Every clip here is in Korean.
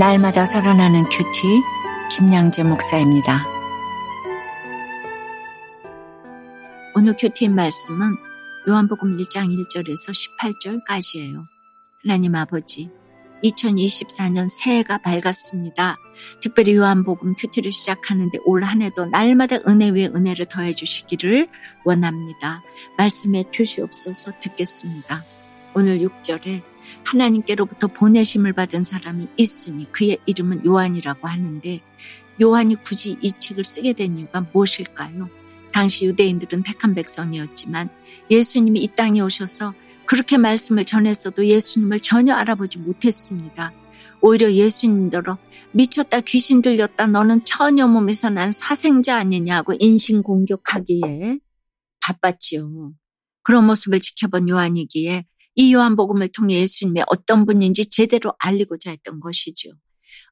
날마다 살아나는 QT 김양재 목사입니다. 오늘 QT 말씀은 요한복음 1장 1절에서 18절까지예요. 하나님 아버지, 2024년 새해가 밝았습니다. 특별히 요한복음 QT를 시작하는데 올 한 해도 날마다 은혜 위에 은혜를 더해 주시기를 원합니다. 말씀해 주시옵소서 듣겠습니다. 오늘 6절에 하나님께로부터 보내심을 받은 사람이 있으니 그의 이름은 요한이라고 하는데 요한이 굳이 이 책을 쓰게 된 이유가 무엇일까요? 당시 유대인들은 택한 백성이었지만 예수님이 이 땅에 오셔서 그렇게 말씀을 전했어도 예수님을 전혀 알아보지 못했습니다. 오히려 예수님들어 미쳤다 귀신 들렸다 너는 처녀 몸에서 난 사생자 아니냐고 인신공격하기에 바빴지요. 그런 모습을 지켜본 요한이기에 이 요한복음을 통해 예수님의 어떤 분인지 제대로 알리고자 했던 것이죠.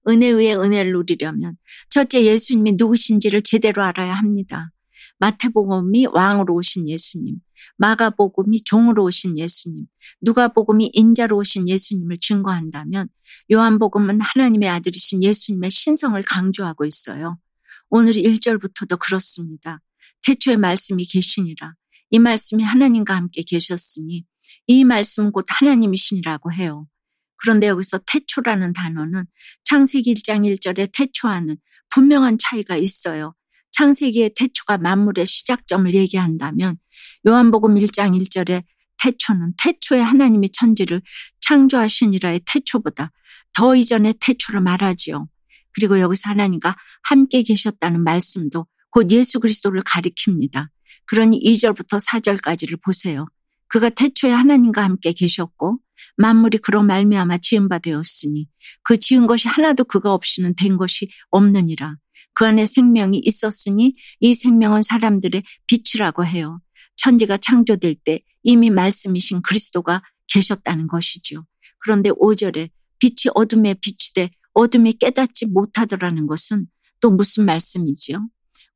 은혜 위에 은혜를 누리려면 첫째 예수님이 누구신지를 제대로 알아야 합니다. 마태복음이 왕으로 오신 예수님, 마가복음이 종으로 오신 예수님, 누가복음이 인자로 오신 예수님을 증거한다면 요한복음은 하나님의 아들이신 예수님의 신성을 강조하고 있어요. 오늘 1절부터도 그렇습니다. 태초에 말씀이 계시니라. 이 말씀이 하나님과 함께 계셨으니 이 말씀은 곧 하나님이시니라고 해요. 그런데 여기서 태초라는 단어는 창세기 1장 1절의 태초와는 분명한 차이가 있어요. 창세기의 태초가 만물의 시작점을 얘기한다면 요한복음 1장 1절의 태초는 태초에 하나님이 천지를 창조하시니라의 태초보다 더 이전의 태초를 말하지요. 그리고 여기서 하나님과 함께 계셨다는 말씀도 곧 예수 그리스도를 가리킵니다. 그러니 2절부터 4절까지를 보세요. 그가 태초에 하나님과 함께 계셨고 만물이 그로 말미암아 지은 바 되었으니 그 지은 것이 하나도 그가 없이는 된 것이 없느니라. 그 안에 생명이 있었으니 이 생명은 사람들의 빛이라고 해요. 천지가 창조될 때 이미 말씀이신 그리스도가 계셨다는 것이지요. 그런데 5절에 빛이 어둠에 돼 어둠이 깨닫지 못하더라는 것은 또 무슨 말씀이지요?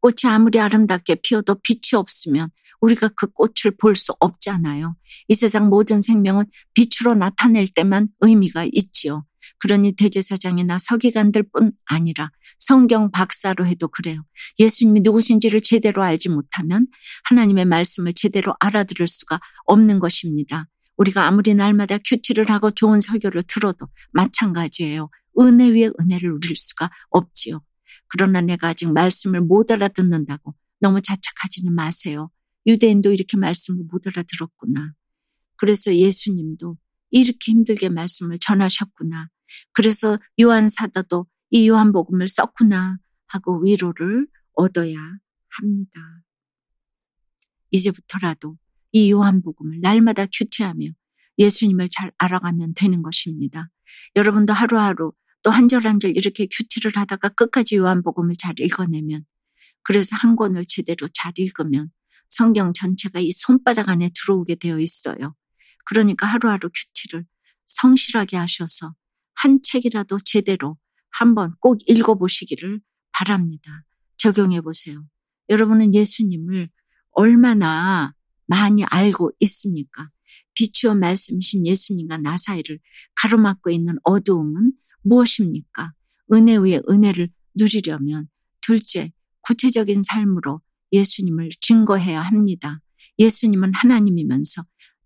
꽃이 아무리 아름답게 피어도 빛이 없으면 우리가 그 꽃을 볼 수 없잖아요. 이 세상 모든 생명은 빛으로 나타낼 때만 의미가 있지요. 그러니 대제사장이나 서기관들 뿐 아니라 성경 박사로 해도 그래요. 예수님이 누구신지를 제대로 알지 못하면 하나님의 말씀을 제대로 알아들을 수가 없는 것입니다. 우리가 아무리 날마다 큐티를 하고 좋은 설교를 들어도 마찬가지예요. 은혜 위에 은혜를 누릴 수가 없지요. 그러나 내가 아직 말씀을 못 알아듣는다고 너무 자책하지는 마세요. 유대인도 이렇게 말씀을 못 알아들었구나. 그래서 예수님도 이렇게 힘들게 말씀을 전하셨구나. 그래서 요한 사도도 이 요한복음을 썼구나 하고 위로를 얻어야 합니다. 이제부터라도 이 요한복음을 날마다 큐티하며 예수님을 잘 알아가면 되는 것입니다. 여러분도 하루하루 또 한 절 한 절 이렇게 큐티를 하다가 끝까지 요한복음을 잘 읽어내면 그래서 한 권을 제대로 잘 읽으면 성경 전체가 이 손바닥 안에 들어오게 되어 있어요. 그러니까 하루하루 큐티를 성실하게 하셔서 한 책이라도 제대로 한번 꼭 읽어보시기를 바랍니다. 적용해 보세요. 여러분은 예수님을 얼마나 많이 알고 있습니까? 비추어 말씀이신 예수님과 나 사이를 가로막고 있는 어두움은 무엇입니까? 은혜 위에 은혜를 누리려면 둘째, 구체적인 삶으로 예수님을 증거해야 합니다. 예수님은 하나님이면서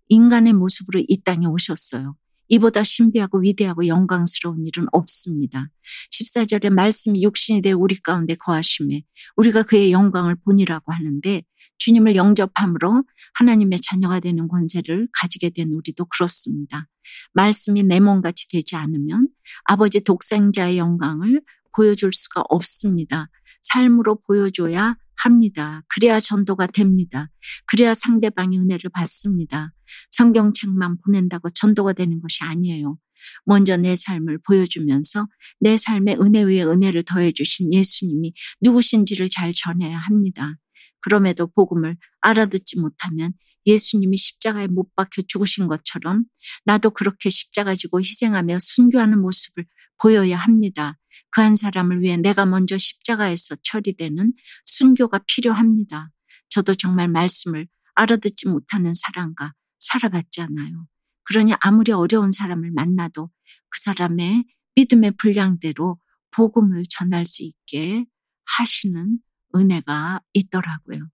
인간의 모습으로 이 땅에 오셨어요. 이보다 신비하고 위대하고 영광스러운 일은 없습니다. 14절에 말씀이 육신이 되어 우리 가운데 거하심에 우리가 그의 영광을 보니라고 하는데 주님을 영접함으로 하나님의 자녀가 되는 권세를 가지게 된 우리도 그렇습니다. 말씀이 내 몸같이 되지 않으면 아버지 독생자의 영광을 보여줄 수가 없습니다. 삶으로 보여줘야 합니다. 그래야 전도가 됩니다. 그래야 상대방이 은혜를 받습니다. 성경책만 보낸다고 전도가 되는 것이 아니에요. 먼저 내 삶을 보여주면서 내 삶에 은혜 위에 은혜를 더해 주신 예수님이 누구신지를 잘 전해야 합니다. 그럼에도 복음을 알아듣지 못하면 예수님이 십자가에 못 박혀 죽으신 것처럼 나도 그렇게 십자가 지고 희생하며 순교하는 모습을 보여야 합니다. 그 한 사람을 위해 내가 먼저 십자가에서 처리되는 순교가 필요합니다. 저도 정말 말씀을 알아듣지 못하는 사람과 살아봤잖아요. 그러니 아무리 어려운 사람을 만나도 그 사람의 믿음의 분량대로 복음을 전할 수 있게 하시는 은혜가 있더라고요.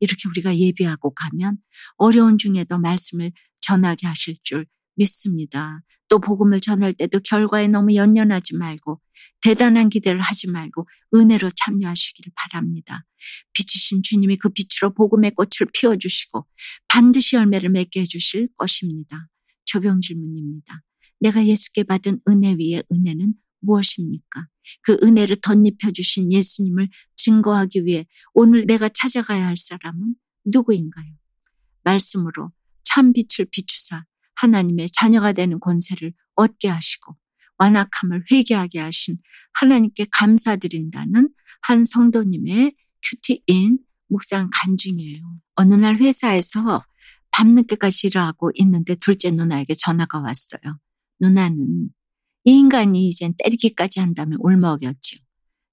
이렇게 우리가 예비하고 가면 어려운 중에도 말씀을 전하게 하실 줄 믿습니다. 또 복음을 전할 때도 결과에 너무 연연하지 말고 대단한 기대를 하지 말고 은혜로 참여하시기를 바랍니다. 빛이신 주님이 그 빛으로 복음의 꽃을 피워주시고 반드시 열매를 맺게 해주실 것입니다. 적용 질문입니다. 내가 예수께 받은 은혜 위에 은혜는 무엇입니까? 그 은혜를 덧입혀 주신 예수님을 증거하기 위해 오늘 내가 찾아가야 할 사람은 누구인가요? 말씀으로 참 빛을 비추사 하나님의 자녀가 되는 권세를 얻게 하시고 완악함을 회개하게 하신 하나님께 감사드린다는 한 성도님의 큐티인 묵상 간증이에요. 어느 날 회사에서 밤늦게까지 일하고 있는데 둘째 누나에게 전화가 왔어요. 누나는 이 인간이 이젠 때리기까지 한다면 울먹였지요.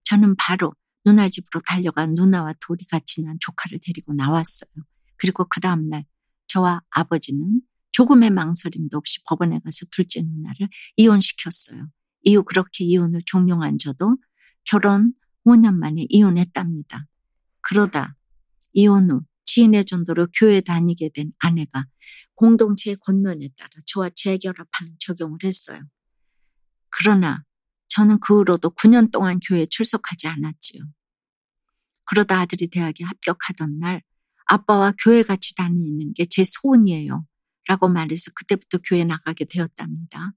저는 바로 누나 집으로 달려가 누나와 둘이 같이 난 조카를 데리고 나왔어요. 그리고 그 다음날 저와 아버지는 조금의 망설임도 없이 법원에 가서 둘째 누나를 이혼시켰어요. 이후 그렇게 이혼을 종용한 저도 결혼 5년 만에 이혼했답니다. 그러다 이혼 후 지인의 전도로 교회 다니게 된 아내가 공동체의 권면에 따라 저와 재결합하는 적용을 했어요. 그러나 저는 그 후로도 9년 동안 교회에 출석하지 않았지요. 그러다 아들이 대학에 합격하던 날 아빠와 교회 같이 다니는 게 제 소원이에요. 라고 말해서 그때부터 교회 나가게 되었답니다.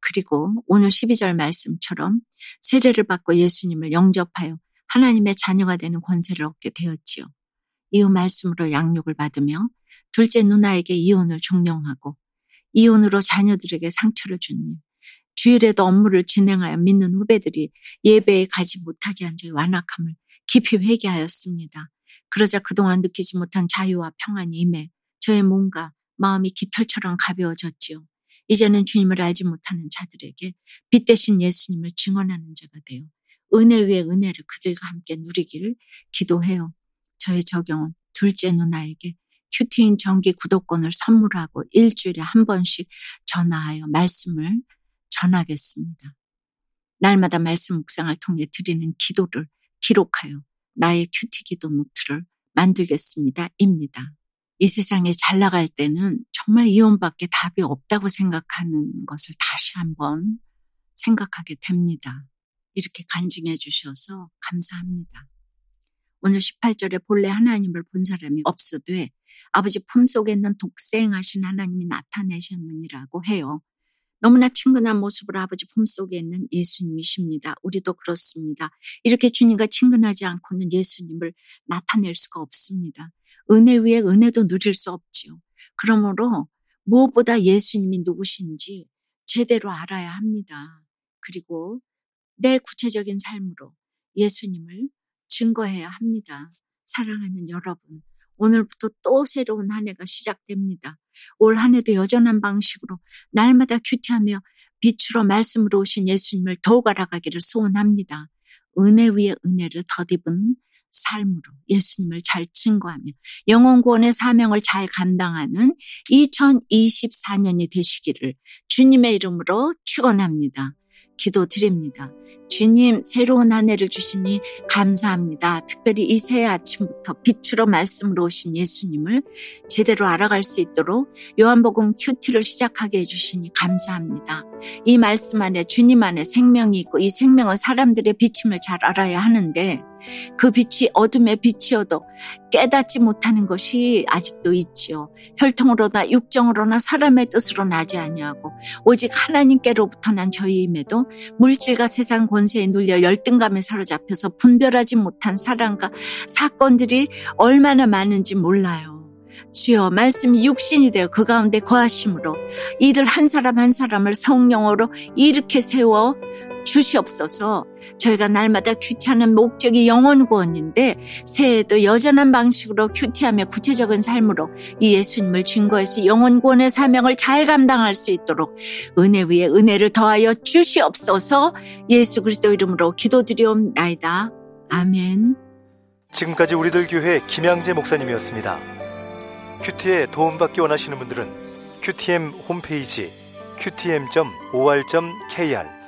그리고 오늘 12절 말씀처럼 세례를 받고 예수님을 영접하여 하나님의 자녀가 되는 권세를 얻게 되었지요. 이후 말씀으로 양육을 받으며 둘째 누나에게 이혼을 종용하고 이혼으로 자녀들에게 상처를 준 일, 주일에도 업무를 진행하여 믿는 후배들이 예배에 가지 못하게 한 저의 완악함을 깊이 회개하였습니다. 그러자 그동안 느끼지 못한 자유와 평안이 임해 저의 몸과 마음이 깃털처럼 가벼워졌지요. 이제는 주님을 알지 못하는 자들에게 빛 대신 예수님을 증언하는 자가 되어 은혜 위에 은혜를 그들과 함께 누리기를 기도해요. 저의 적용은 둘째 누나에게 큐티인 정기 구독권을 선물하고 일주일에 한 번씩 전화하여 말씀을 전하겠습니다. 날마다 말씀 묵상을 통해 드리는 기도를 기록하여 나의 큐티 기도 노트를 만들겠습니다. 입니다. 이 세상에 잘 나갈 때는 정말 이혼밖에 답이 없다고 생각하는 것을 다시 한번 생각하게 됩니다. 이렇게 간증해 주셔서 감사합니다. 오늘 18절에 본래 하나님을 본 사람이 없어되 아버지 품속에 있는 독생하신 하나님이 나타내셨느니라고 해요. 너무나 친근한 모습으로 아버지 품속에 있는 예수님이십니다. 우리도 그렇습니다. 이렇게 주님과 친근하지 않고는 예수님을 나타낼 수가 없습니다. 은혜 위에 은혜도 누릴 수 없지요. 그러므로 무엇보다 예수님이 누구신지 제대로 알아야 합니다. 그리고 내 구체적인 삶으로 예수님을 증거해야 합니다. 사랑하는 여러분, 오늘부터 또 새로운 한 해가 시작됩니다. 올 한 해도 여전한 방식으로 날마다 큐티하며 빛으로 말씀으로 오신 예수님을 더욱 알아가기를 소원합니다. 은혜 위에 은혜를 덧입은 삶으로 예수님을 잘 증거하며 영원 구원의 사명을 잘 감당하는 2024년이 되시기를 주님의 이름으로 축원합니다. 기도드립니다. 주님 새로운 한 해를 주시니 감사합니다. 특별히 이 새해 아침부터 빛으로 말씀으로 오신 예수님을 제대로 알아갈 수 있도록 요한복음 큐티를 시작하게 해주시니 감사합니다. 이 말씀 안에 주님 안에 생명이 있고 이 생명은 사람들의 비침을 잘 알아야 하는데 그 빛이 어둠의 빛이어도 깨닫지 못하는 것이 아직도 있지요. 혈통으로나 육정으로나 사람의 뜻으로 나지 아니하고 오직 하나님께로부터 난 저희임에도 물질과 세상 권세에 눌려 열등감에 사로잡혀서 분별하지 못한 사랑과 사건들이 얼마나 많은지 몰라요. 주여 말씀이 육신이 되어 그 가운데 거하심으로 이들 한 사람 한 사람을 성령으로 이렇게 세워 주시옵소서 저희가 날마다 큐티하는 목적이 영원 구원인데 새해에도 여전한 방식으로 큐티하며 구체적인 삶으로 이 예수님을 증거해서 영원 구원의 사명을 잘 감당할 수 있도록 은혜 위에 은혜를 더하여 주시옵소서 예수 그리스도 이름으로 기도드리옵나이다. 아멘. 지금까지 우리들 교회 김양재 목사님이었습니다. 큐티에 도움받기 원하시는 분들은 큐티엠 홈페이지 qtm.or.kr